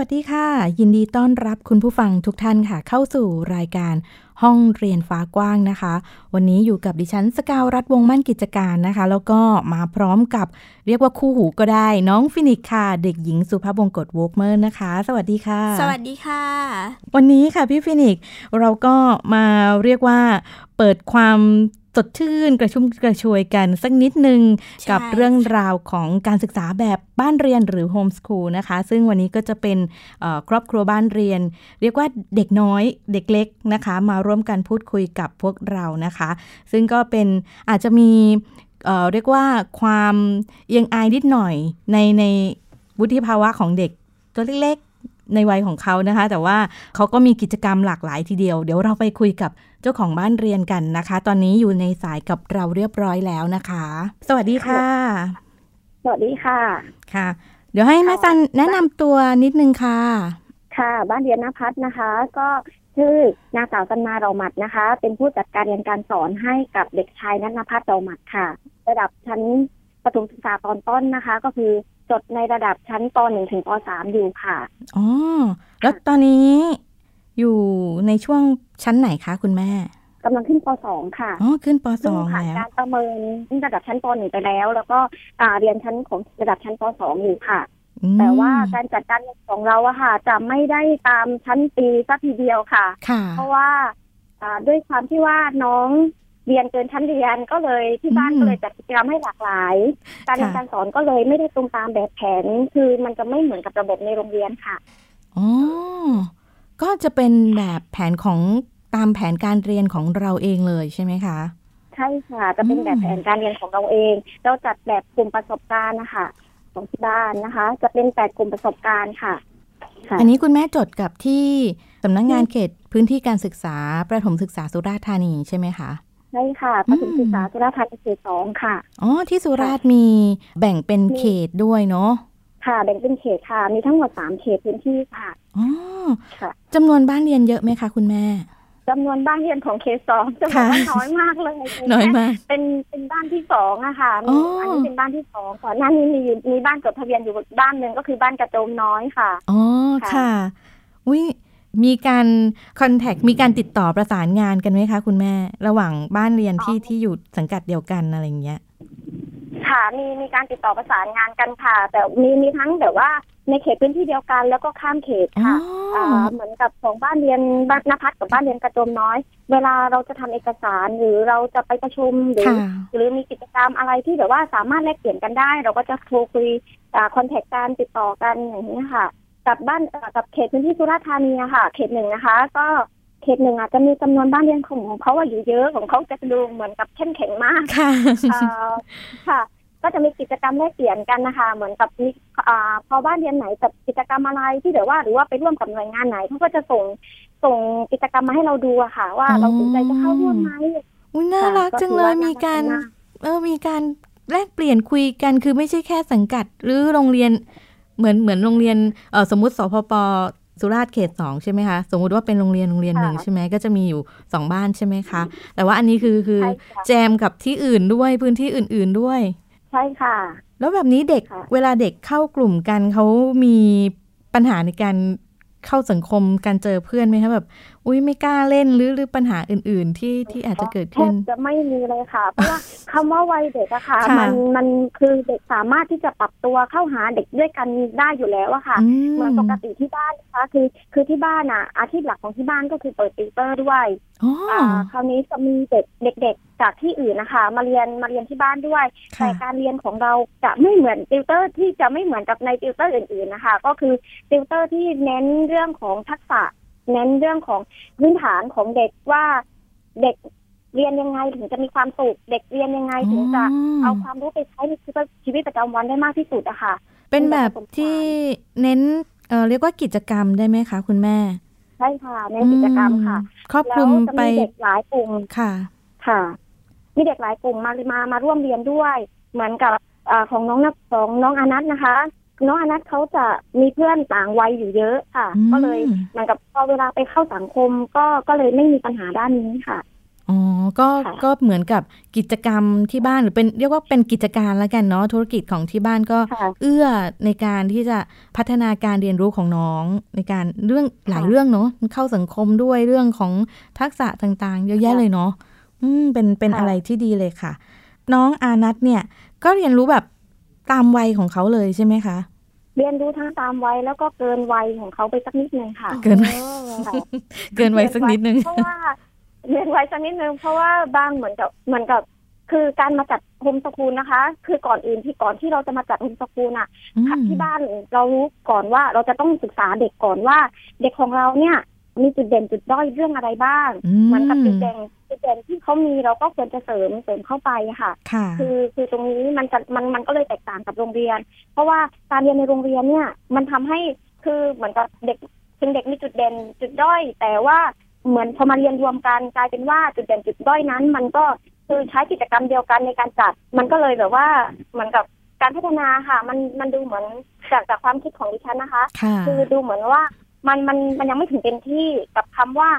วัสดีค่ะ ยินดีต้อนรับคุณผู้ฟังทุกท่านค่ะ เข้าสู่รายการห้องเรียนฟ้ากว้างนะคะ วันนี้อยู่กับดิฉันสกาวรัฐวงมั่นกิจการนะคะ แล้วก็มาพร้อมกับเรียกว่าคู่หูก็ได้ น้องฟินิกค่ะ เด็กหญิงสุภาพวงกตวอกเมอร์นะคะ สวัสดีค่ะ สวัสดีค่ะ วันนี้ค่ะพี่ฟินิกเราก็มาเรียกว่าเปิดความ สดชื่นกระชุ่มกระชวยกันสักนิดนึงใช่กับเรื่องราวของการศึกษาแบบบ้านเรียนหรือโฮมส o ูลนะคะ ซึ่งวันนี้ก็จะเป็นเอ่อครอบครัวบ้านเรียน เรียกว่าเด็กน้อยเด็กเล็กนะคะ มาร่วมกันพูดคุยกับพวกเรานะคะ ซึ่งก็เป็นอาจจะมีเอ่อเรียกว่าความเอียงอายนิดหน่อยในในวุฒิภาวะของเด็กตัวเล็กๆในวัยของเขานะคะ แต่ว่าเขาก็มีกิจกรรมหลากหลายทีเดียว เดี๋ยวเราไปคุยกับ เจ้าของบ้านเรียนกันนะคะ ตอนนี้อยู่ในสายกับเราเรียบร้อยแล้วนะคะ สวัสดีค่ะ สวัสดีค่ะ ค่ะ เดี๋ยวให้แม่ซันแนะนำตัวนิดนึงค่ะ ค่ะบ้านเรียนนภัสนะคะ ก็ชื่อนางสาวสันมาเราหมัดนะคะ เป็นผู้จัดการเรียนการสอนให้กับเด็กชายนัทนภัสเราหมัดค่ะ ระดับชั้นประถมศึกษาตอนต้นนะคะ ก็คือจดในระดับชั้นป .1 ถึงป .3 อยู่ค่ะ อ๋อ แล้วตอนนี้ อยู่ในช่วงชั้นไหนคะคุณแม่กำลังขึ้นป .2 ค่ะ อ๋อ ขึ้นปสซึ่งองผ่านแล้วการประเมินระดับชั้นป .1 ไปแล้ว แล้วก็อ่าเรียนชั้นของระดับชั้นป .2 อยู่ค่ะอืมแต่ว่าการจัดการเรียนของเราอะค่ะ จะไม่ได้ตามชั้นปีสักทีเดียวค่ะค่ะเพราะว่าอ่าด้วยความที่ว่าน้องเรียนเกินชั้นเรียนก็เลยที่บ้านอืมก็เลยจัดกิจกรรมให้หลากหลาย การเรียนค่ะการสอนก็เลยไม่ได้ตรงตามแบบแผน คือมันจะไม่เหมือนกับระบบในโรงเรียนค่ะ อ๋อ ก็จะเป็นแบบแผนของตามแผนการเรียนของเราเองเลยใช่ไหมคะใช่ค่ะ จะเป็นอืมแบบแผนการเรียนของเราเอง เราจัดแบบกลุ่มประสบการณ์นะคะของที่บ้านนะคะ จะเป็นแปดกลุ่มประสบการณ์ค่ะค่ะอันนี้คุณแม่จดกับที่สำนักงานเขตพื้นที่การศึกษาประถมศึกษาสุราษฎร์ธานีใช่ไหมคะใช่ค่ะประถมศึกษาสุราษฎร์ธานีเขตสองค่ะอ๋อที่สุราษฎร์มีแบ่งเป็นเขตด้วยเนาะ ค่ะแบ่งเป็นเขตค่ะ มีทั้งหมดสามเขตพื้นที่ค่ะอ๋อค่ะจำนวนบ้านเรียนเยอะไหมคะคุณแม่จำนวนบ้านเรียนของเคสสองจะบอกค่ะว่าน้อยมากเลยน้อยมากเป็นเป็นบ้านที่สองอะค่ะอ๋มีออัอันนี้เป็นบ้านที่สองก่อนหน้านี้มีอยู่มีบ้านจดทะเบียนอยู่บ้านหนึ่งก็คือบ้านกระโจมน้อยค่ะอ๋อค่ะค่ะอุ้ยมีการคอนแทคมีการติดต่อประสานงานกันไหมคะ คุณแม่ ระหว่างบ้านเรียนที่ที่อยู่สังกัดเดียวกันอะไรอย่างเงี้ย ค่ะมีมีการติดต่อประสานงานกันค่ะ แต่มีมีทั้งแบบว่าในเขตพื้นที่เดียวกันแล้วก็ข้ามเขตค่ะอ๋อาเหมือนกับของบ้านเรียนบ้านนภัสกับบ้านเรียนกระโจมน้อย เวลาเราจะทำเอกสารหรือเราจะไปประชุมหรือค่ะหรือมีกิจกรรมอะไรที่แบบว่าสามารถแลกเปลี่ยนกันได้ เราก็จะโทรคุยคอนแทคการติดต่อกันอย่างนี้ยค่ะ กับบ้านเอ่อกับเขตพื้นที่สุราษฎร์ธานีอะค่ะ เขตหนึ่งนะคะ ก็เขตหนึ่งอาจจะมีจำนวนบ้านเรียนของของเขาอะอยู่เยอะของเขาจะดูเหมือนกับเข้มแข็งมากค่ะเอ่อค่ะ ก็จะมีกิจกรรมแลกเปลี่ยนกันนะคะ เหมือนกับมีอ่าพอบ้านเรียนไหนจัดกิจกรรมอะไรที่เดี๋ยวว่า หรือว่าไปร่วมกับหน่วยงานไหนเขาก็จะส่งส่งกิจกรรมมาให้เราดูอะค่ะ ว่าอ๋อเราสนใจจะเข้าร่วมไหมอุ้ยน่ารักจังเลยมีการ เออมีการแลกเปลี่ยนคุยกันคือไม่ใช่แค่สังกัด หรือโรงเรียนเหมือนเหมือนโรงเรียนเออสมมุติสพปสุราษฎร์เขตสองใช่ไหมคะ สมมุติว่าเป็นโรงเรียนโรงเรียนหนึ่งใช่ไหมก็จะมีอยู่สองบ้านใช่ไหมคะ แต่ว่าอันนี้คือคือใช่ค่ะแจมกับที่อื่นด้วยพื้นที่อื่น ๆด้วย ใช่ค่ะ แล้วแบบนี้เด็กค่ะเวลาเด็กเข้ากลุ่มกันเขามีปัญหาในการเข้าสังคมการเจอเพื่อนไหมคะแบบอุ้ยไม่กล้าเล่นหรือหรือปัญหาอื่น ๆ ที่ที่อาจจะเกิดแทขึ้นบจะไม่มีเลยค่ะ เพราะว่าคำว่าวัยเด็กอะค่ะค่ะ มันมันคือเด็กสามารถที่จะปรับตัวเข้าหาเด็กด้วยกันได้อยู่แล้วอะค่ะอืเหมือนปกติที่บ้านนะคะคือคือที่บ้านอะอาชีพหลักของที่บ้านก็คือเปิดติวเตอร์ด้วยอ๋ออ่าคราวนี้จะมีเด็กเด็กๆจากที่อื่นนะคะ มาเรียนมาเรียนที่บ้านด้วยค่ะแต่การเรียนของเราจะไม่เหมือนติวเตอร์ที่จะไม่เหมือนกับในติวเตอร์อื่น ๆนะคะ ก็คือติวเตอร์ที่เน้นเรื่องของทักษะ เน้นเรื่องของพื้นฐานของเด็กว่าเด็กเรียนยังไงถึงจะมีความสุขเด็กเรียนยังไงถึงจะเอาความรู้ไปใช้ในชีวิตประจำวันได้มากที่สุดอะค่ะ เป็นแบบที่เน้นเออเรียกว่ากิจกรรมได้ไหมคะ คุณแม่ ใช่ค่ะในกิจกรรมค่ะอืมครอบคลุมแล้วจะไปมีเด็กหลายกลุ่มค่ะ ค่ะ มีเด็กหลายกลุ่มมามามาร่วมเรียนด้วย เหมือนกับอาของน้องนักของน้องอนัทนะคะ น้องอนัทเขาจะมีเพื่อนต่างวัยอยู่เยอะค่ะอืมก็เลยเหมือนกับพอเวลาไปเข้าสังคมก็ก็เลยไม่มีปัญหาด้านนี้ค่ะอ๋อ ก็ค่ะก็เหมือนกับกิจกรรมที่บ้านหรือเป็นเรียกว่าเป็นกิจการแล้วกันเนาะธุรกิจของที่บ้านก็ค่ะเอื้อในการที่จะพัฒนาการเรียนรู้ของน้องในการเรื่องหลายค่ะเรื่องเนาะเข้าสังคมด้วยเรื่องของทักษะต่างๆ เยอะแยะค่ะเลยเนาะอืมเป็นเป็นค่ะอะไรที่ดีเลยค่ะ น้องอานัทเนี่ย ก็เรียนรู้แบบตามวัยของเขาเลยใช่ไหมคะ เรียนรู้ทั้งตามวัยแล้วก็เกินวัยของเขาไปสักนิดนึงค่ะ เกินวัยค่ะเกินวัยสักนิดนึงเพราะว่าเรียนไว้สักนิดนึงเพราะว่าบางเหมือนกับเหมือนกับ คือการมาจัดโฮมสกูลนะคะ คือก่อนอื่นที่ก่อนที่เราจะมาจัดโฮมสกูลอะอืมที่บ้านเรารู้ก่อนว่าเราจะต้องศึกษาเด็กก่อนว่า เด็กของเราเนี่ย มีจุดเด่นจุดด้อยเรื่องอะไรบ้างอืเหมือนกับจุดเด่นจุดเด่นที่เขามีเราก็ควรจะเสริมเสริมเข้าไปค่ะค่ะ คือคือตรงนี้มันจะมันมันก็เลยแตกต่างกับโรงเรียน เพราะว่าการเรียนในโรงเรียนเนี่ย มันทำให้คือเหมือนกับเด็กเป็นเด็กมีจุดเด่นจุดด้อย แต่ว่าเหมือนพอมาเรียนรวมกันกลายเป็นว่าจุดเด่นจุดด้อยนั้น มันก็คือใช้กิจกรรมเดียวกันในการจัด มันก็เลยแบบว่าเหมือนกับการพัฒนาค่ะ มันมันดูเหมือนจากจากความคิดของดิฉันนะคะค่ะคือดูเหมือนว่า มันมันมันยังไม่ถึงเต็มที่กับคำว่า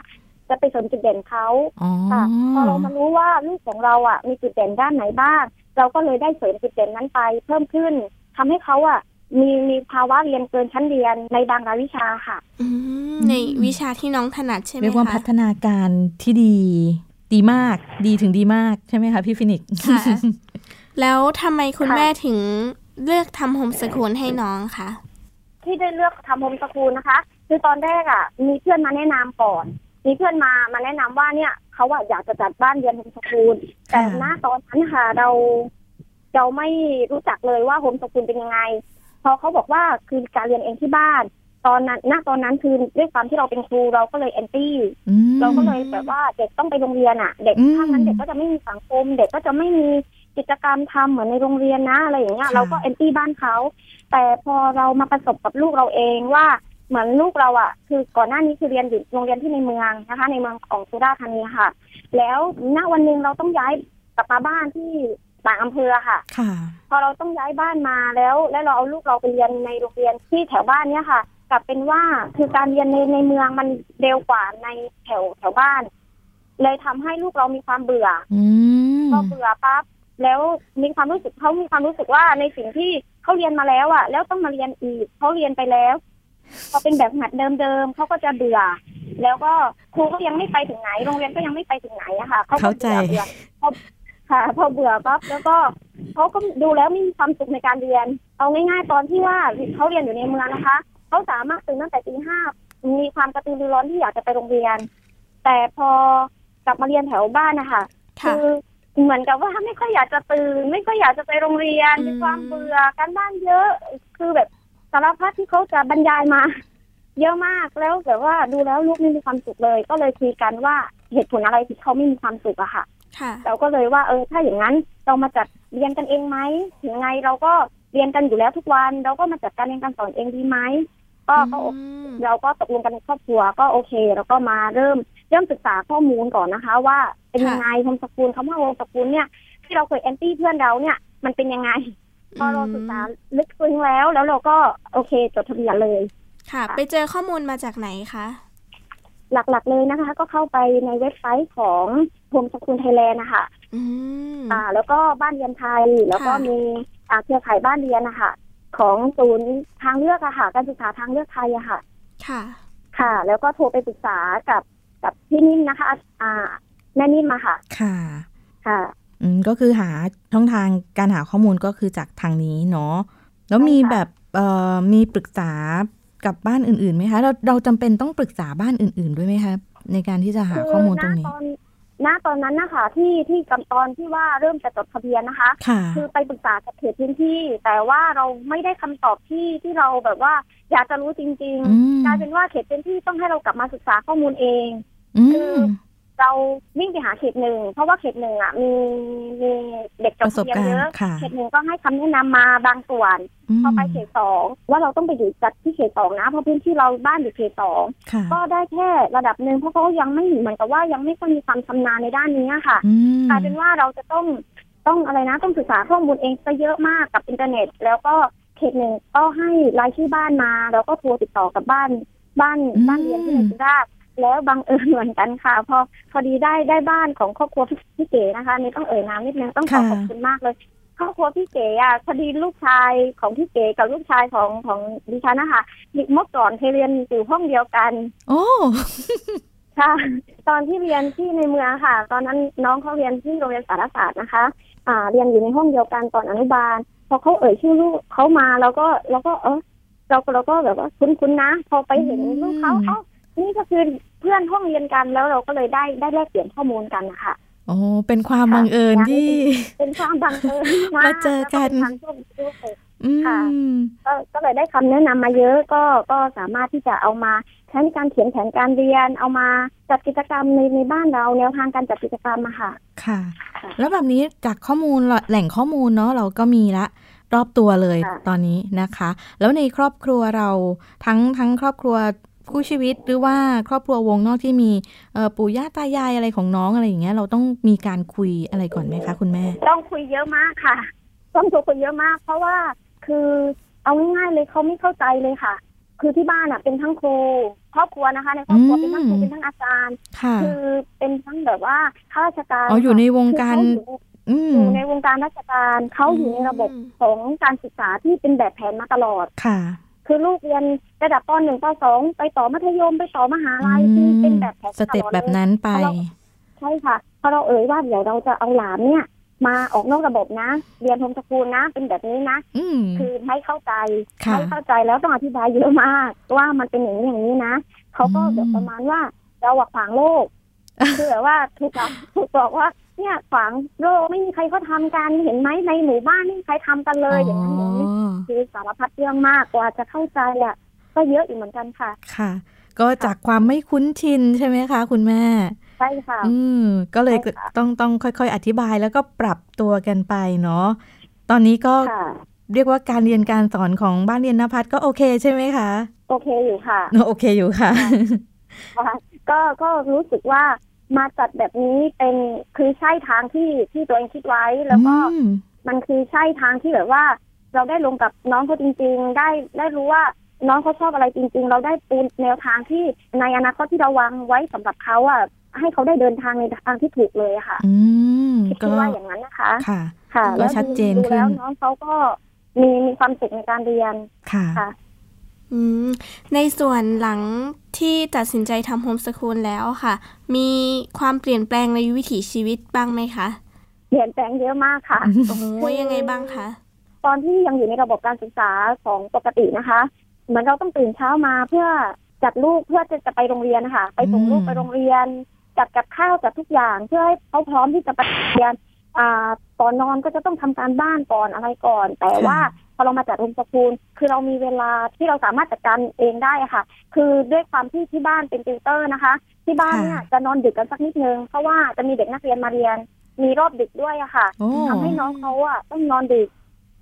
จะไปเสริมจุดเด่นเขาอ๋อค่ะพอเรามารู้ว่าลูกของเราอะมีจุดเด่นด้านไหนบ้าง เราก็เลยได้เสริมจุดเด่นนั้นไป เพิ่มขึ้นทำให้เขาอะมีมีภาวะเรียนเกินชั้นเรียนในบางรายวิชาค่ะอืมในวิชาที่น้องถนัดใช่ไหมเรียกว่าพัคะฒนาการที่ดี ดีมาก ดีถึงดีมากใช่ไหมคะพี่ฟินิกซ์ค่ะแล้วทำไมคุณค่ะแม่ถึงเลือกทำ homeschool ให้น้องคะที่ได้เลือกทำ homeschool นะคะ คือตอนแรกอะ มีเพื่อนมาแนะนำก่อน มีเพื่อนมามาแนะนำว่าเนี่ยเขาอะอยากจะจัดบ้านเรียน homeschoolแต่ค่ะณตอนนั้นค่ะเราเราไม่รู้จักเลยว่า homeschool เป็นยังไง พอเขาบอกว่าคือการเรียนเองที่บ้าน ตอนนั้นณตอนนั้นคือด้วยความที่เราเป็นครูเราก็เลย anti อืมเราก็เลยแบบว่าเด็กต้องไปโรงเรียนอะ เด็กอืมถ้างั้นเด็กก็จะไม่มีสังคม เด็กก็จะไม่มีกิจกรรมทำเหมือนในโรงเรียนนะอะไรอย่างเงี้ยค่ะเราก็ anti บ้านเขาแต่พอเรามาประสบกับลูกเราเองว่า เหมือนลูกเราอะ คือก่อนหน้านี้คือเรียนอยู่โรงเรียนที่ในเมืองนะคะ ในเมืองของสุราษฎร์ธานีค่ะ แล้วณวันหนึ่งเราต้องย้ายกลับมาบ้านที่ต่างอำเภอค่ะค่ะพอเราต้องย้ายบ้านมาแล้ว แล้วเราเอาลูกเราไปเรียนในโรงเรียนที่แถวบ้านเนี่ยค่ะ กลับเป็นว่าคือการเรียนในในเมืองมันเร็วกว่าในแถวแถวบ้าน เลยทำให้ลูกเรามีความเบื่ออืมพอเบื่อปั๊บแล้วมีความรู้สึกเขามีความรู้สึกว่าในสิ่งที่เขาเรียนมาแล้วอะ แล้วต้องมาเรียนอีกเขาเรียนไปแล้ว พอเป็นแบบหัดเดิมๆเขาก็จะเบื่อ แล้วก็ครูก็ยังไม่ไปถึงไหนโรงเรียนก็ยังไม่ไปถึงไหนอะค่ะเขาก็เข้าใจเบื่อเบื่อพอค่ะพอเบื่อปั๊บแล้วก็เขาก็ดูแล้วไม่มีความสุขในการเรียน เอาง่ายๆตอนที่ว่าเขาเรียนอยู่ในเมืองนะคะเขาสามารถตื่นตั้งแต่ตีห้ามีความกระตือรือร้นที่อยากจะไปโรงเรียน แต่พอกลับมาเรียนแถวบ้านนะคะค่ะคือเหมือนกับว่าไม่ค่อยอยากจะตื่น ไม่ค่อยอยากจะไปโรงเรียนอืมมีความเบื่อการบ้านเยอะ คือแบบ สารพัดที่เขาจะบรรยายมา เยอะมากแล้วแบบว่าดูแล้วลูกไม่มีความสุขเลย ก็เลยคุยกันว่าเหตุผลอะไรที่เขาไม่มีความสุขอะค่ะค่ะเราก็เลยว่าเออถ้าอย่างนั้นเรามาจัดเรียนกันเองไหมถึงไงเราก็เรียนกันอยู่แล้วทุกวัน เราก็มาจัดการเรียนการสอนเองดีไหมก็ก็โออืมเราก็ตกลงกันในครอบครัวก็โอเค แล้วก็มาเริ่มเริ่มศึกษาข้อมูลก่อนนะคะ ว่าเป็นยังไงโฮมสกูลคำว่าโฮมสกูลเนี่ย ที่เราเคยแอนตี้เพื่อนเราเนี่ยมันเป็นยังไง พอเราศึกษาลึกซึ้งแล้ว แล้วเราก็โอเคจดทะเบียนเลย ค่ะ ไปเจอข้อมูลมาจากไหนคะหลักๆเลยนะคะ ก็เข้าไปในเว็บไซต์ของโฮมสกูลไทยแลนด์นะคะอืมอ่า แล้วก็บ้านเรียนไทย แล้วก็ค่ะมีอ่าเครือข่ายบ้านเรียนนะคะของศูนย์ทางเลือกอะค่ะ การศึกษาทางเลือกไทยอะค่ะ ค่ะ ค่ะ แล้วก็โทรไปปรึกษากับกับพี่นิ่มนะคะ อ่าแม่นิ่มมาค่ะ ค่ะ ค่ะอืม ก็คือหาช่องทางการหาข้อมูลก็คือจากทางนี้เนาะแล้วมีใช่ค่ะแบบเอ่อมีปรึกษากับบ้านอื่นๆไหมคะ เราเราจำเป็นต้องปรึกษาบ้านอื่น ๆ ด้วยไหมคะในการที่จะหาข้อมูลตรงนี้ณตอนณตอนนั้นนะคะที่ที่กับตอนที่ว่าเริ่มจะจดทะเบียนนะคะค่ะคือไปปรึกษากับเขตพื้นที่ แต่ว่าเราไม่ได้คำตอบที่ที่เราแบบว่า อยากจะรู้จริงอืมๆกลายเป็นว่าเขตพื้นที่ต้องให้เรากลับมาศึกษาข้อมูลเองอืคือมต เราวิ่งไปหาเขตหนึ่งเพราะว่าเขตหนึ่งอะมีมีเด็กจปบระสบทะเบียนการเยณ์อะค่ะเขตหนึ่งก็ให้คำแนะนำมาบางส่วนมพอไปเขตสองว่าเราต้องไปอยู่จัดที่เขตสองนะเพราะพื้นที่เราบ้านอยู่เขตสองค่ะก็ได้แค่ระดับหนึ่งเพราะเขายังไม่เหมือนกับว่ายังไม่ค่อยมีความชำนาญในด้านนี้ค่ะอืมกลายเป็นว่าเราจะต้องต้องอะไรนะต้องศึกษาข้อมูลเองซะเยอะมากกับอินเทอร์เน็ต แล้วก็เขตหนึ่งก็ให้รายชื่อบ้านมา แล้วก็โทรติดต่อกับบ้านบ้านบ้านเรียนที่ในสุราษฎร์ แล้วบังเอิญเหมือนกันค่ะ พอพอดีได้ได้บ้านของครอบครัวพี่พี่เก๋นะคะนี่ต้องเอ่ยนามนิดนึงต้องขอขอบคุณมากเลยครอบครัวพี่เก๋อะพอดีลูกชายของพี่เก๋กับลูกชายของของดิฉันนะคะเมื่อก่อนเคยเรียนอยู่ห้องเดียวกัน โอ้ค่ะตอนที่เรียนที่ในเมืองค่ะ ตอนนั้นน้องเขาเรียนที่โรงเรียนสารศาสตร์นะคะ อ่า เรียนอยู่ในห้องเดียวกันตอนอนุบาล พอเขาเอ่ยชื่อลูกเขามาเราก็เราก็เออเราก็เราก็แบบว่าคุ้นๆนะ พอไปเห็นลูกเขาเอ้า นี่ก็คือเพื่อนห้องเรียนกันแล้วเราก็เลยได้ได้แลกเปลี่ยนข้อมูลกันนะคะโอ้เป็นความบังเอิญที่ เป็นความบังเอิญมากมาเจอกันแล้วเป็นความโชคดีด้วยอืค่ะมก็ก็เลยได้คำแนะนำมาเยอะก็ก็สามารถที่จะเอามาใช้ในการเขียนแผนการเรียน เอามาจัดกิจกรรมในในบ้านเราแนวทางการจัดกิจกรรมมาค่ะ ค่ะค่ะแล้วแบบนี้จากข้อมูลแหล่งข้อมูลเนาะเราก็มีละรอบตัวเลยค่ะตอนนี้นะคะ แล้วในครอบครัวเราทั้งทั้งครอบครัว คู่ชีวิตหรือว่าครอบครัววงนอกที่มีเอ่อปู่ย่าตายายอะไรของน้องอะไรอย่างเงี้ย เราต้องมีการคุยอะไรก่อนไหมคะคุณแม่ ต้องคุยเยอะมากค่ะ ต้องโทรคุยเยอะมาก เพราะว่าคือเอาง่ายๆเลยเขาไม่เข้าใจเลยค่ะ คือที่บ้านอะเป็นทั้งครูครอบครัวนะคะ ในครอบครัวอืมเป็นทั้งครูเป็นทั้งอาจารย์ค่ะคือเป็นทั้งแบบว่าข้าราชการอ๋ออยู่ในวงคือการเขาอยู่อืมอยู่ในวงการราชการเขาอยู่ในระบบอืมของการศึกษาที่เป็นแบบแผนมาตลอดค่ะ คือลูกเรียนระดับปหนึ่งปสองไปต่อมัธยมไปต่อมหาลัยคือเป็นแบบแผน step มาตลอดแบบนั้นไปเลยเพราะเราใช่ค่ะพอเราเอ่ยว่าเดี๋ยวเราจะเอาหลานเนี่ย มาออกนอกระบบนะ เรียน homeschool นะ เป็นแบบนี้นะอืมคือไม่เข้าใจค่ะไม่เข้าใจแล้วต้องอธิบายเยอะมาก ว่ามันเป็นอย่างนี้อย่างนี้นะเขาก็อืมแบบประมาณว่าเราอะขวางโลกคือแบบว่าถูกบอกถูกบอกว่า เนี่ยขวางโลกไม่มีใครเขาทำกันเห็นไหมในหมู่บ้านไม่มีใครทำกันเลยอย่างนั้นอย่างนี้อ๋อคือสารพัดเรื่องมากกว่าจะเข้าใจอะก็เยอะอยู่เหมือนกันค่ะ ค่ะ ก็จากความไม่คุ้นชินใช่ไหมคะ คุณแม่ใช่ค่ะ อืมก็เลยใช่ค่ะต้องต้องค่อย ๆ อธิบายแล้วก็ปรับตัวกันไปเนาะตอนนี้ก็ค่ะเรียกว่าการเรียนการสอนของบ้านเรียนนภัสก็โอเคใช่ไหมคะ โอเคอยู่ค่ะโอเคอยู่ค่ะค่ะก็ก็รู้สึกว่า มาจัดแบบนี้เป็นคือใช่ทางที่ที่ตัวเองคิดไว้แล้วก็อืมมันคือใช่ทางที่แบบว่า เราได้ลงกับน้องเขาจริง ๆ ได้ได้รู้ว่าน้องเขาชอบอะไรจริง ๆ เราได้ปูนแนวทางที่ในอนาคตที่เราวางไว้สำหรับเขาอะให้เขาได้เดินทางในทางที่ถูกเลยอะค่ะ อืมคิดก็ว่าอย่างนั้นนะคะ ค่ะ ค่ะก็แล้วชัดเจนดูขึ้นแล้วน้องเขาก็มีมีความสุขในการเรียนค่ะค่ะอืม ในส่วนหลังที่ตัดสินใจทำโฮมสคูลแล้วค่ะ มีความเปลี่ยนแปลงในวิถีชีวิตบ้างไหมคะ เปลี่ยนแปลงเยอะมากค่ะโอ้โหยังไงบ้างคะ ตอนที่ยังอยู่ในระบบการศึกษาของปกตินะคะ เหมือนเราต้องตื่นเช้ามาเพื่อจัดลูกเพื่อจะจะไปโรงเรียนนะคะไปส่งลูกอืมไปโรงเรียน จัดกับข้าวจัดทุกอย่างเพื่อให้เขาพร้อมที่จะไปเรียนอ่าตอนนอนก็จะต้องทำการบ้านก่อนอะไรก่อน แต่ว่าพ อเรามาจัดโฮมสกูลคือเรามีเวลาที่เราสามารถจัดการเองได้อะค่ะ คือด้วยความที่ที่บ้านเป็นติวเตอร์นะคะ ที่บ้านเนี่ยจะนอนดึกกันสักนิดนึงเพราะว่าจะมีเด็กนักเรียนมาเรียน มีรอบดึกด้วยอะค่ะโอ้ทำให้น้องเขาอะต้องนอนดึก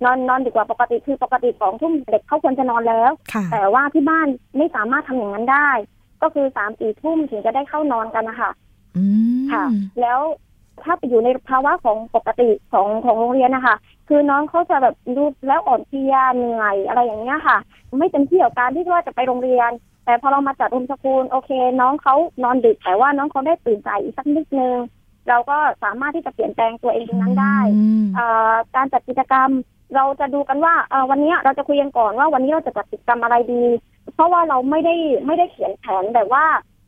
นอนนอนดึกกว่าปกติคือปกติสองทุ่มเด็กเขาควรจะนอนแล้วค่ะแต่ว่าที่บ้านไม่สามารถทำอย่างนั้นได้ ก็คือสามสี่ทุ่มถึงจะได้เข้านอนกันนะคะอืมค่ะ แล้วถ้าไปอยู่ในภาวะของปกติของของโรงเรียนนะคะ คือน้องเขาจะแบบดูแล้วอ่อนเพลียเหนื่อยอะไรอย่างเงี้ยค่ะ ไม่เต็มที่กับการที่ว่าจะไปโรงเรียน แต่พอเรามาจัดโฮมสกูลโอเค น้องเขานอนดึกแต่ว่าน้องเขาได้ตื่นสายอีกสักนิดนึงเราก็สามารถที่จะเปลี่ยนแปลงตัวเองตรงนั้นได้อืมเอ่อการจัดกิจกรรม เราจะดูกันว่าเอ่อวันนี้เราจะคุยกันก่อนว่าวันนี้เราจะจัดกิจกรรมอะไรดี เพราะว่าเราไม่ได้ไม่ได้เขียนแผนแบบว่า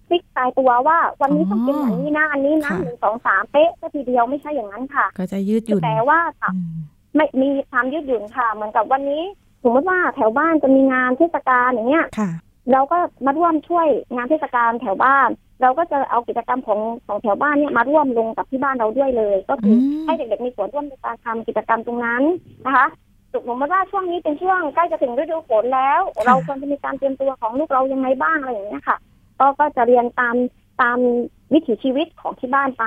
ฟิกตายตัวว่าวันนี้ต้องเป็นอย่างนี้นะอันนี้นะค่ะหนึ่งสองสามเป๊ะก็ทีเดียวไม่ใช่อย่างนั้นค่ะ ก็จะยืดหยุ่นแต่ว่าอืม ไม่มีความยืดหยุ่นค่ะ เหมือนกับวันนี้สมมติว่าแถวบ้านจะมีงานเทศกาลอย่างเงี้ยค่ะเราก็มาร่วมช่วยงานเทศกาลแถวบ้าน เราก็จะเอากิจกรรมของของแถวบ้านเนี่ยมาร่วมลงกับที่บ้านเราด้วยเลย ก็คืออมให้เด็กๆมีส่วนร่วมในการทำกิจกรรมตรงนั้นนะคะสมมติว่าช่วงนี้เป็นช่วงใกล้จะถึงฤดูฝนแล้วค่ะเราควรจะมีการเตรียมตัวของลูกเรายังไงบ้างอะไรอย่างเงี้ยค่ะ ก็ก็จะเรียนตามตามวิถีชีวิตของที่บ้านไป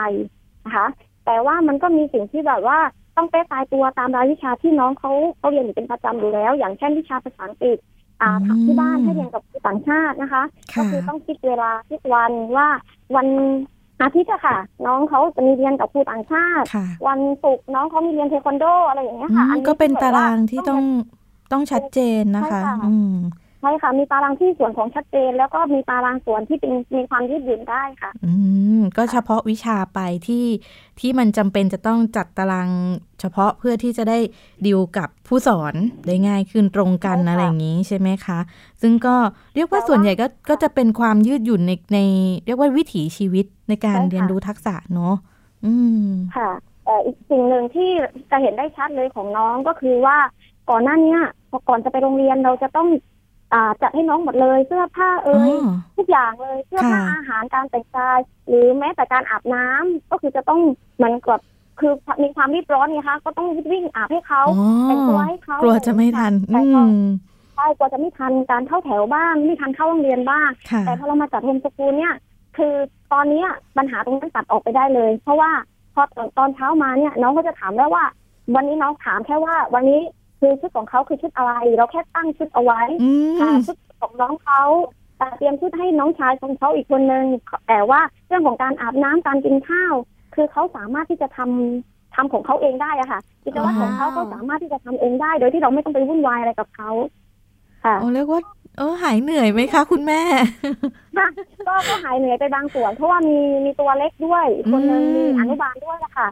นะคะ แต่ว่ามันก็มีสิ่งที่แบบว่า ต้องเป๊ะตายตัวตามรายวิชาที่น้องเขาเขาเรียนอยู่เป็นประจำอยู่แล้ว อย่างเช่นวิชาภาษาอังกฤษอ่าอืมที่บ้านให้เรียนกับครูต่างชาตินะคะ ก็ค่ะคือต้องคิดเวลาคิดวันว่าวันอาทิตย์อะค่ะ น้องเขาจะมีเรียนกับครูต่างชาติค่ะวันศุกร์น้องเขามีเรียนเทควันโดอะไรอย่างเงี้ยอืค่ะมอันนี้ก็เป็นแบบตาว่รางที่ต้องต้องชัดเจนนะคะใช่ค่ะอืมใช่ค่ะ มีตารางที่ส่วนของชัดเจน แล้วก็มีตารางส่วนที่เป็นมีความยืดหยุ่นได้ค่ะ อืมก็เฉพาะวิชาไปที่ที่มันจำเป็นจะต้องจัดตารางเฉพาะเพื่อที่จะได้ดิวกับผู้สอนได้ง่ายขึ้นตรงกันใช่ค่ะอะไรอย่างนี้ใช่ไหมคะ ซึ่งก็เรียกว่าแต่ว่าส่วนใหญ่ก็ก็จะเป็นความยืดหยุ่นในใน เรียกว่าวิถีชีวิตในการใช่ค่ะเรียนรู้ทักษะเนาะอืมค่ะแต่อีกสิ่งหนึ่งที่จะเห็นได้ชัดเลยของน้องก็คือว่าก่อนหน้าเนี้ยพอก่อนจะไปโรงเรียนเราจะต้อง อ่าจัดให้น้องหมดเลยเสื้อผ้าเอ่ยอ๋อทุกอย่างเลยเสื้อผ้าค่ะอาหารการแต่งกาย หรือแม้แต่การอาบน้ำก็คือจะต้องเหมือนกับคือมีความรีบร้อนไงคะก็ต้องวิ่งอาบให้เขาอ๋อแต่งตัวให้เขากลัวจะไม่ทันแต่อืก็มใช่กลัวจะไม่ทันการเข้าแถวบ้างไม่ทันเข้าโรงเรียนบ้างค่ะแต่พอเรามาจัดโฮมสกูลเนี่ย คือตอนเนี้ยปัญหาตรงนั้นตัดออกไปได้เลย เพราะว่าพอตอนตอนเช้ามาเนี่ย น้องก็จะถามได้ว่า วันนี้น้องถามแค่ว่าวันนี้ คือชุดของเขาคือชุดอะไร เราแค่ตั้งชุดเอาไว้อือ่ามชุดของน้องเขาแต่เตรียมชุดให้น้องชายของเขาอีกคนนึงแต่ว่าเรื่องของการอาบน้ำการกินข้าว คือเขาสามารถที่จะทำทำของเขาเองได้อะค่ะกิจวัตรของเขาเขาสามารถที่จะทำเองได้ โดยที่เราไม่ต้องไปวุ่นวายอะไรกับเขาค่ะโอ้เรียกว่าเออหายเหนื่อยไหมคะ คุณแม่ค่ะก็ก็หายเหนื่อยไปบางส่วน เพราะว่ามีมีตัวเล็กด้วยอีกคนนึงอืมมีอนุบาลด้วยนะคะ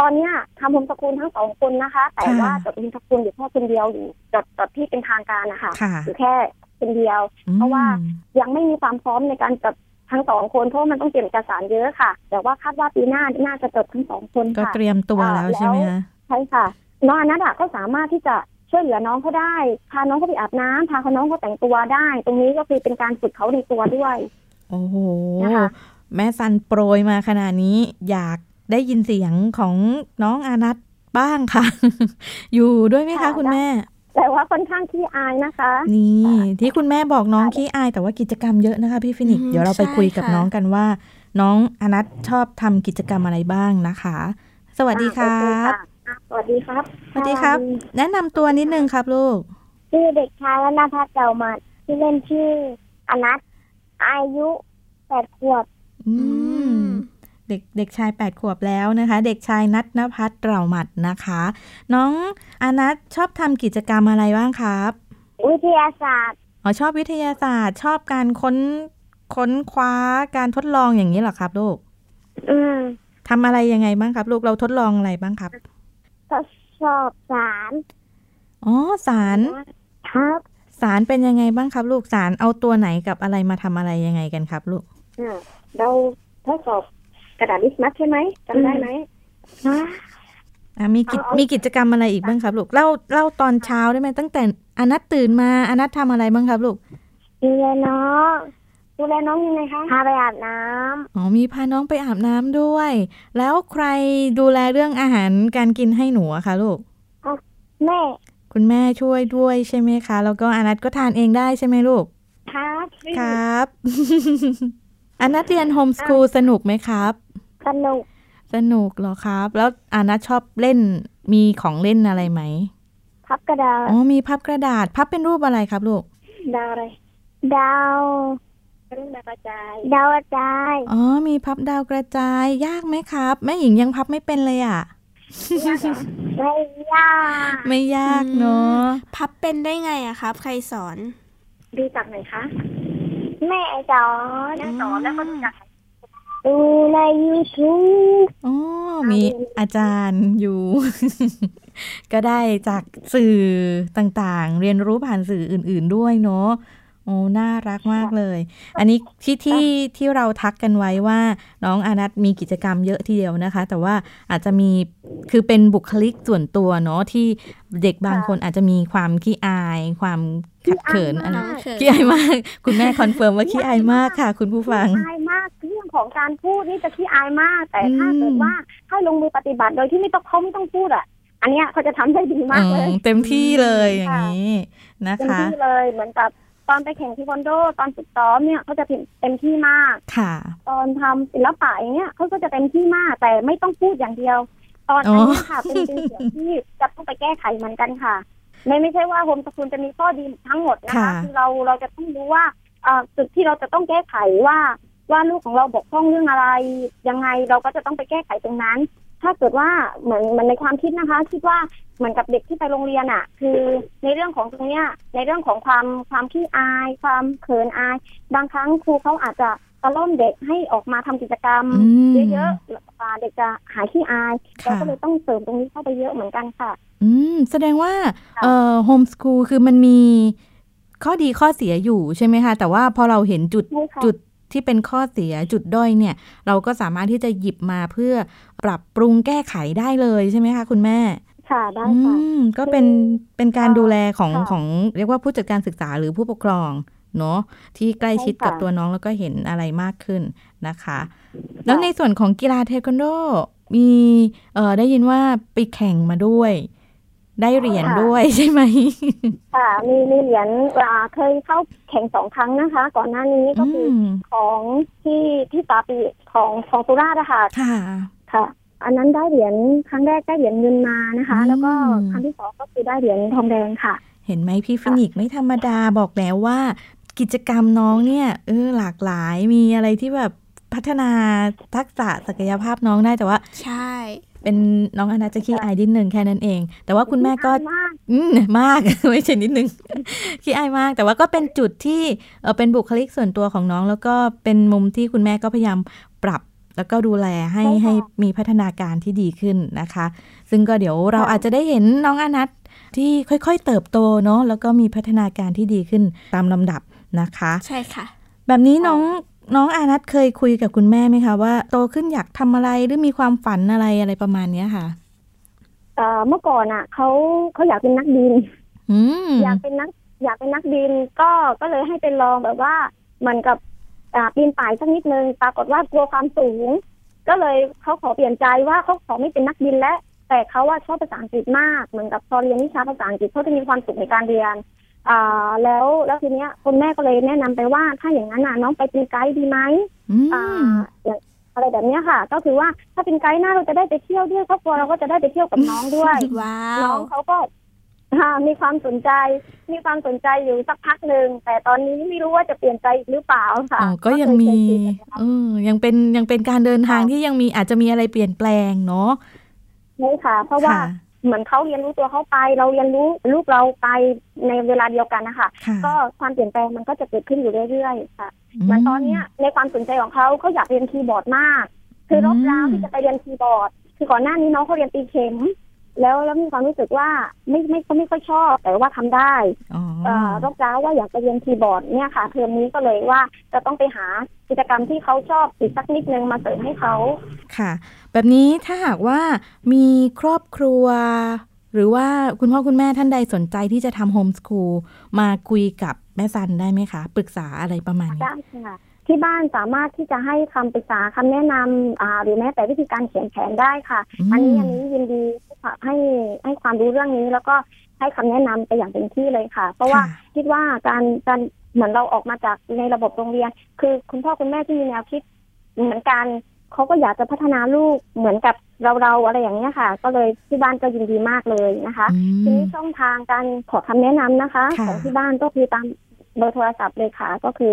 ตอนเนี้ยทำโฮมสกูลทั้งสองคนนะคะ แต่ค่ะว่าจดโฮมสกูลอยู่แค่คนเดียวอยู่จดจดที่เป็นทางการนะคะค่ะอยู่แค่คนเดียว เพราะว่าอืมยังไม่มีความพร้อมในการจดทั้งสองคนเพราะว่ามันต้องเตรียมเอกสารเยอะค่ะ แต่ว่าคาดว่าปีหน้าน่าจะจดทั้งสองคนก็ค่ะเตรียมตัวอ่าแล้วใช่ไหมแล้วคะใช่ค่ะน้องอนัทอะก็สามารถที่จะช่วยเหลือน้องเขาได้ พาน้องเขาไปอาบน้ำพาเขาน้องเขาแต่งตัวได้ ตรงนี้ก็คือเป็นการฝึกเขาในตัวด้วย โอ้โหนะคะแม่ซันโปรยมาขนาดนี้อยาก ได้ยินเสียงของน้องอานัทบ้างค่ะ อยู่ด้วยไหมคะค่ะคุณแม่ แต่ว่าค่อนข้างขี้อายนะคะ นี่ที่คุณแม่บอกน้องขี้อาย แต่ว่ากิจกรรมเยอะนะคะพี่ฟินิกซ์อืมเดี๋ยวเราไปใช่คุยกับค่ะน้องกันว่า น้องอานัทชอบทำกิจกรรมอะไรบ้างนะคะ สวัสดีครัโอเบอะสวัสดีครับ สวัสดีครับ แนะนำตัวนิดนึงครับลูก ชื่อเด็กชายนภัสเจ้ามาที่เล่นชื่ออนัทอายุแปดขวบ อืม เด็กเด็กชายแปดขวบแล้วนะคะ เด็กชายนัทนภัสเตราหมัดนะคะ น้องอานัทชอบทำกิจกรรมอะไรบ้างครับ วิทยาศาสตร์อ๋อชอบวิทยาศาสตร์ ชอบการค้นค้นคว้าการทดลองอย่างนี้เหรอครับลูกอืมทำอะไรยังไงบ้างครับ ลูกเราทดลองอะไรบ้างครับทดสอบสารอ๋อสารครับสารเป็นยังไงบ้างครับ ลูกสารเอาตัวไหนกับอะไรมาทำอะไรยังไงกันครับ ลูกอ่าเราทดสอบ กระดาษลิสมัสใช่ไหมจำได้ไหมฮะอะมีกิจเอาเอามีกิจกรรมอะไรอีกบ้างครับลูกเล่าเล่าตอนเช้าได้ไหมตั้งแต่อนัทตื่นมาอนัททำอะไรบ้างครับลูกดูแลน้องดูแลน้องยังไงคะพาไปอาบน้อ๋อมีพาน้องไปอาบน้ำด้วย แล้วใครดูแลเรื่องอาหารการกินให้หนูอะคะลูกำแม่ คุณแม่ช่วยด้วยใช่ไหมคะ แล้วก็อนัทก็ทานเองได้ใช่ไหมลูก ครับ ครับ อนัทเรียนโฮมสคูลสนุกไหมครับ สนุก สนุกเหรอครับ แล้วอนัทชอบเล่นมีของเล่นอะไรไหม พับกระดาษ อ๋อ มีพับกระดาษ พับเป็นรูปอะไรครับลูก ดาวอะไร ดาวรุ่งดาวกระจาย ดาวกระจาย อ๋อ มีพับดาวกระจาย ยากไหมครับ แม่หญิงยังพับไม่เป็นเลยอะ ไม่ยาก ไม่ยากเนาะ พับเป็นได้ไงอะครับ ใครสอน ดูจากไหนคะ แม่สอนแม่สอนแล้วก็ดูจากไหนดูใน YouTube อ๋อ มีอาจารย์อยู่ ก็ได้จากสื่อต่างๆ เรียนรู้ผ่านสื่ออื่น ๆด้วยเนาะ โอ้น่ารักมากเลย อันนี้ที่ที่ที่เราทักกันไว้ว่า น้องอานัทมีกิจกรรมเยอะทีเดียวนะคะ แต่ว่าอาจจะมีคือเป็นบุคลิกส่วนตัวเนาะที่เด็กบางคนอาจจะมีความขี้อาย ความขัดเขินอะไรน้องเขินขี้อายมาก คุณแม่ confirm ว่าขี้อายมากค่ะ คุณผู้ฟังอายมากเรื่องของการพูดนี่จะขี้อายมาก แต่ถ้าอืมเกิดว่าให้ลงมือปฏิบัติโดยที่ไม่ต้องเขาไม่ต้องพูดอะอันเนี้ยเขาจะทำได้ดีมากเลยอืมเต็มที่เลยอย่างค่ะนี้นะเต็มคะที่เลยเหมือนกับ ตอนไปแข่งเทควันโดตอนฝึกซ้อมเนี่ยเขาจะเต็มที่มากค่ะ ตอนทำศิลปะอย่างเงี้ยเขาก็จะเต็มที่มากแต่ไม่ต้องพูดอย่างเดียว ตอนอันเนี้ยค่ะเป็นเป็นเสียงที่จะต้องไปแก้ไขเหมือนกันค่ะ ไม่ไม่ใช่ว่าโฮมสกูลจะมีข้อดีทั้งหมดนะคะค่ะคือเราเราจะต้องรู้ว่าเอ่อจุดที่เราจะต้องแก้ไขว่าว่าลูกของเราบกพร่องเรื่องอะไร ยังไงเราก็จะต้องไปแก้ไขตรงนั้น ถ้าเกิดว่าเหมือนเหมันในความคิดนะคะ คิดว่าเหมือนกับเด็กที่ไปโรงเรียนอะ คือในเรื่องของตรงเนี้ย ในเรื่องของความความขี้อาย ความเขินอาย บางครั้งครูเขาอาจจะตะล่อมเด็กให้ออกมาทำกิจกรรมอืมเยอะๆอ่าเด็กจะหายขี้อายค่ะเราก็เลยต้องเสริมตรงนี้เข้าไปเยอะเหมือนกันค่ะ อืมแสดงว่าค่ะเอ่อโฮมสคูลคือมันมีข้อดีข้อเสียอยู่ใช่ไหมคะ แต่ว่าพอเราเห็นจุดใช่ค่ะจุด ที่เป็นข้อเสียจุดด้อยเนี่ย เราก็สามารถที่จะหยิบมาเพื่อปรับปรุงแก้ไขได้เลยใช่ไหมคะคุณแม่ค่ะได้อืค่ะมก็เป็นเป็นการค่ะดูแลของค่ะของเรียกว่าผู้จัดการศึกษาหรือผู้ปกครองเนาะที่ใกล้ชิดใช่ค่ะกับตัวน้องแล้วก็เห็นอะไรมากขึ้นนะคะ แล้วในส่วนของกีฬาเทควันโดมีเอ่อได้ยินว่าไปแข่งมาด้วย ได้เหรียญด้วยใช่ไหมค่ะ มีมีเหรียญอ่าเคยเข้าแข่งสองครั้งนะคะ ก่อนหน้านี้ก็คืออมของที่ที่ตาปีของของสุราษฎร์อะค่ะค่ะ ค่ะ อันนั้นได้เหรียญครั้งแรกได้เหรียญเงินมานะคะอืมแล้วก็ครั้งที่สองก็คือได้เหรียญทองแดงค่ะ เห็นไหมพี่ฟินิกซ์ไม่ธรรมดาบอกแล้วว่า กิจกรรมน้องเนี่ยเออหลากหลายมีอะไรที่แบบพัฒนาทักษะศักยภาพน้องได้แต่ว่า ใช่ เป็นน้องอนาจะขี้อายนิดนึงแค่นั้นเอง แต่ว่าคุณแม่ก็มากอืมมากไม่ใช่นิดนึงขี้อายมาก แต่ว่าก็เป็นจุดที่เออเป็นบุคลิกส่วนตัวของน้อง แล้วก็เป็นมุมที่คุณแม่ก็พยายามปรับแล้วก็ดูแลให้ใช่ค่ะให้มีพัฒนาการที่ดีขึ้นนะคะ ซึ่งก็เดี๋ยวเราค่ะอาจจะได้เห็นน้องอนัทที่ค่อยๆเติบโตเนาะแล้วก็มีพัฒนาการที่ดีขึ้นตามลำดับนะคะ ใช่ค่ะ แบบนี้น้อง น้องอานัทเคยคุยกับคุณแม่ไหมคะว่าโตขึ้นอยากทำอะไรหรือมีความฝันอะไรอะไรประมาณเนี้ยค่ะเอ่อเมื่อก่อนอะเขาเขาอยากเป็นนักบินอืมอยากเป็นนัก อยากเป็นนักบินก็ก็เลยให้เป็นลองแบบว่าเหมือนกับอ่าปีนป่ายสักนิดนึงปรากฏว่ากลัวความสูง ก็เลยเขาขอเปลี่ยนใจว่าเขาขอไม่เป็นนักบินแล้วแต่เขาว่าชอบภาษาอังกฤษมากเหมือนกับพอเรียนวิชาภาษาอังกฤษเขาจะมีความสุขในการเรียน อ่าแล้วแล้วทีเนี้ยคุณแม่ก็เลยแนะนำไปว่า ถ้าอย่างนั้นน่ะน้องไปเป็นไกด์ดีไหมอืมอ่าอย่างอะไรแบบเนี้ยค่ะ ก็คือว่าถ้าเป็นไกด์หน้าเราจะได้ไปเที่ยวด้วยครอบครัวเราก็จะได้ไปเที่ยวกับน้องด้วยว้าน้วองเขาก็อ่ามีความสนใจ มีความสนใจอยู่สักพักหนึ่งแต่ตอนนี้ไม่รู้ว่าจะเปลี่ยนใจอีกหรือเปล่าค่ะอ๋อก็ยังมีเคยคุยกันนะคะเออยังเป็นยังเป็นการเดินทางที่ยังมีอาจจะมีอะไรเปลี่ยนแปลงเนาะใช่ค่ะ เพราะว่าค่ะ เหมือนเขาเรียนรู้ตัวเขาไป เราเรียนรู้ลูกเราไปในเวลาเดียวกันนะคะค่ะก็ความเปลี่ยนแปลงมันก็จะเกิดขึ้นอยู่เรื่อยๆค่ะเหมือนตอนเนี้ยในความสนใจของเขาเขาอยากเรียนคีย์บอร์ดมาก คือรบร้าวที่จะไปเรียนคีย์บอร์ด คือก่อนหน้านี้น้องเขาเรียนตีเข็ม แล้วแล้วมีความรู้สึกว่าไม่ไม่เขาไม่ค่อยชอบแต่ว่าทำได้อ๋อเอ่อรบร้าวว่าอยากไปเรียนคีย์บอร์ดเนี่ยค่ะเทอมนี้ก็เลยว่าจะต้องไปหากิจกรรมที่เขาชอบอีกสักนิดนึงมาเสริมให้เขาค่ะ แบบนี้ถ้าหากว่ามีครอบครัว หรือว่าคุณพ่อคุณแม่ท่านใดสนใจที่จะทำโฮมสคูลมาคุยกับแม่ซันได้ไหมคะ ปรึกษาอะไรประมาณนี้ได้ค่ะที่บ้านสามารถที่จะให้คำปรึกษาคำแนะนำอ่าหรือแม้แต่วิธีการเขียนแผนได้ค่ะอืมอันนี้อันนี้ยินดี ให้ให้ความรู้เรื่องนี้ แล้วก็ให้คำแนะนำไปอย่างเต็มที่เลยค่ะ เพราะว่าค่ะคิดว่าการการเหมือนเราออกมาจากในระบบโรงเรียน คือคุณพ่อคุณแม่ที่มีแนวคิดเหมือนกันเขาก็อยากจะพัฒนาลูกเหมือนกับเราเราๆอะไรอย่างนี้ยค่ะ ก็เลยที่บ้านก็ยินดีมากเลยนะคะอืทีมนี้ช่องทางการขอคำแนะนำนะคะค่ะของที่บ้านก็คือตามเบอร์โทรศัพท์เลยค่ะ ก็คือ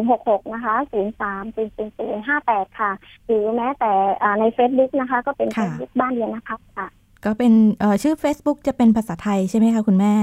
066นะคะ03 000 58 ค่ะ หรือแม้แต่อ่าใน Facebook นะคะ ก็เป็นค่ะ Facebook บ้านเรียนนะคะค่ะ ก็เป็นเอ่อชื่อ Facebook จะเป็นภาษาไทยใช่ไหมคะคุณแม่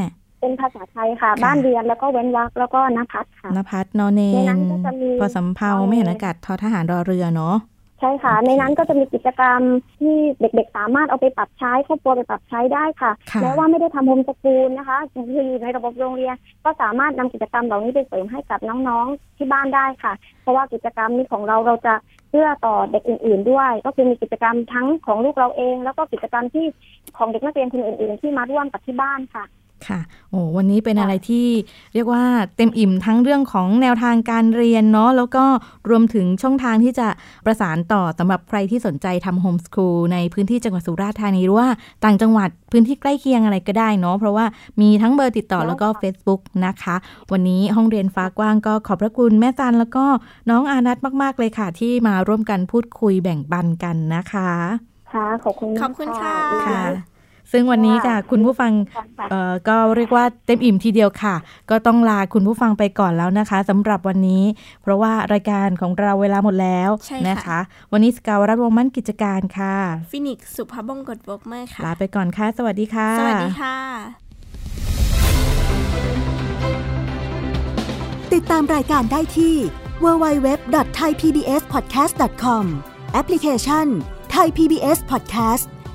เป็นภาษาไทยค่ะค่ะบ้านเรียนแล้วก็เว้นวรรคแล้วก็นภัสค่ะนภัสนอเนในนนั้นก็จะมีพอสำเภาไม่เห็นอากาศทอทหารรอเรือเนาะใช่ค่ะโอเคในนั้นก็จะมีกิจกรรมที่เด็กๆ สามารถเอาไปปรับใช้ครอบครัวไปปรับใช้ได้ค่ะค่ะแม้ว่าไม่ได้ทำโฮมสกูลนะคะคืออยู่ในระบบโรงเรียน ก็สามารถนำกิจกรรมเหล่านี้ไปเสริมให้กับน้องๆที่บ้านได้ค่ะ เพราะว่ากิจกรรมนี้ของเราเราจะเพื่อต่อเด็กอื่น ๆ ด้วย ก็คือมีกิจกรรมทั้งของลูกเราเอง แล้วก็กิจกรรมที่ของเด็กนักเรียนคนอื่น ๆ ที่มาร่วมกับที่บ้านค่ะ ค่ะโอ้วันนี้เป็นอะไรที่เรียกว่าเต็มอิ่มทั้งเรื่องของแนวทางการเรียนเนาะแล้วก็รวมถึงช่องทางที่จะประสานต่อสำหรับใครที่สนใจทำโฮมสคูลในพื้นที่จังหวัดสุราษฎร์ธานีหรือว่าต่างจังหวัดพื้นที่ใกล้เคียงอะไรก็ได้เนาะเพราะว่ามีทั้งเบอร์ติดต่อแล้วก็ Facebook นะคะ วันนี้ห้องเรียนฟ้ากว้างก็ขอบพระคุณแม่จันแล้วก็น้องอานัทมากๆเลยค่ะ ที่มาร่วมกันพูดคุยแบ่งปันกันนะคะค่ะขอบคุณขอบคุณค่ะค่ะ ซึ่งวันนี้ค่ะคุณผู้ฟังค่ะเอ่อก็เรียกว่าเต็มอิ่มทีเดียวค่ะ ก็ต้องลาคุณผู้ฟังไปก่อนแล้วนะคะสำหรับวันนี้ เพราะว่ารายการของเราเวลาหมดแล้วใช่ค่ะนะคะ วันนี้สกาวรัฐวงศ์มั่นกิจการค่ะฟินิกซ์สุภาพบงกตบกเมอร์ค่ะลาไปก่อนค่ะ สวัสดีค่ะ สวัสดีค่ะ ติดตามรายการได้ที่ www.thaipbspodcast.com แอปพลิเคชัน Thai PBS Podcast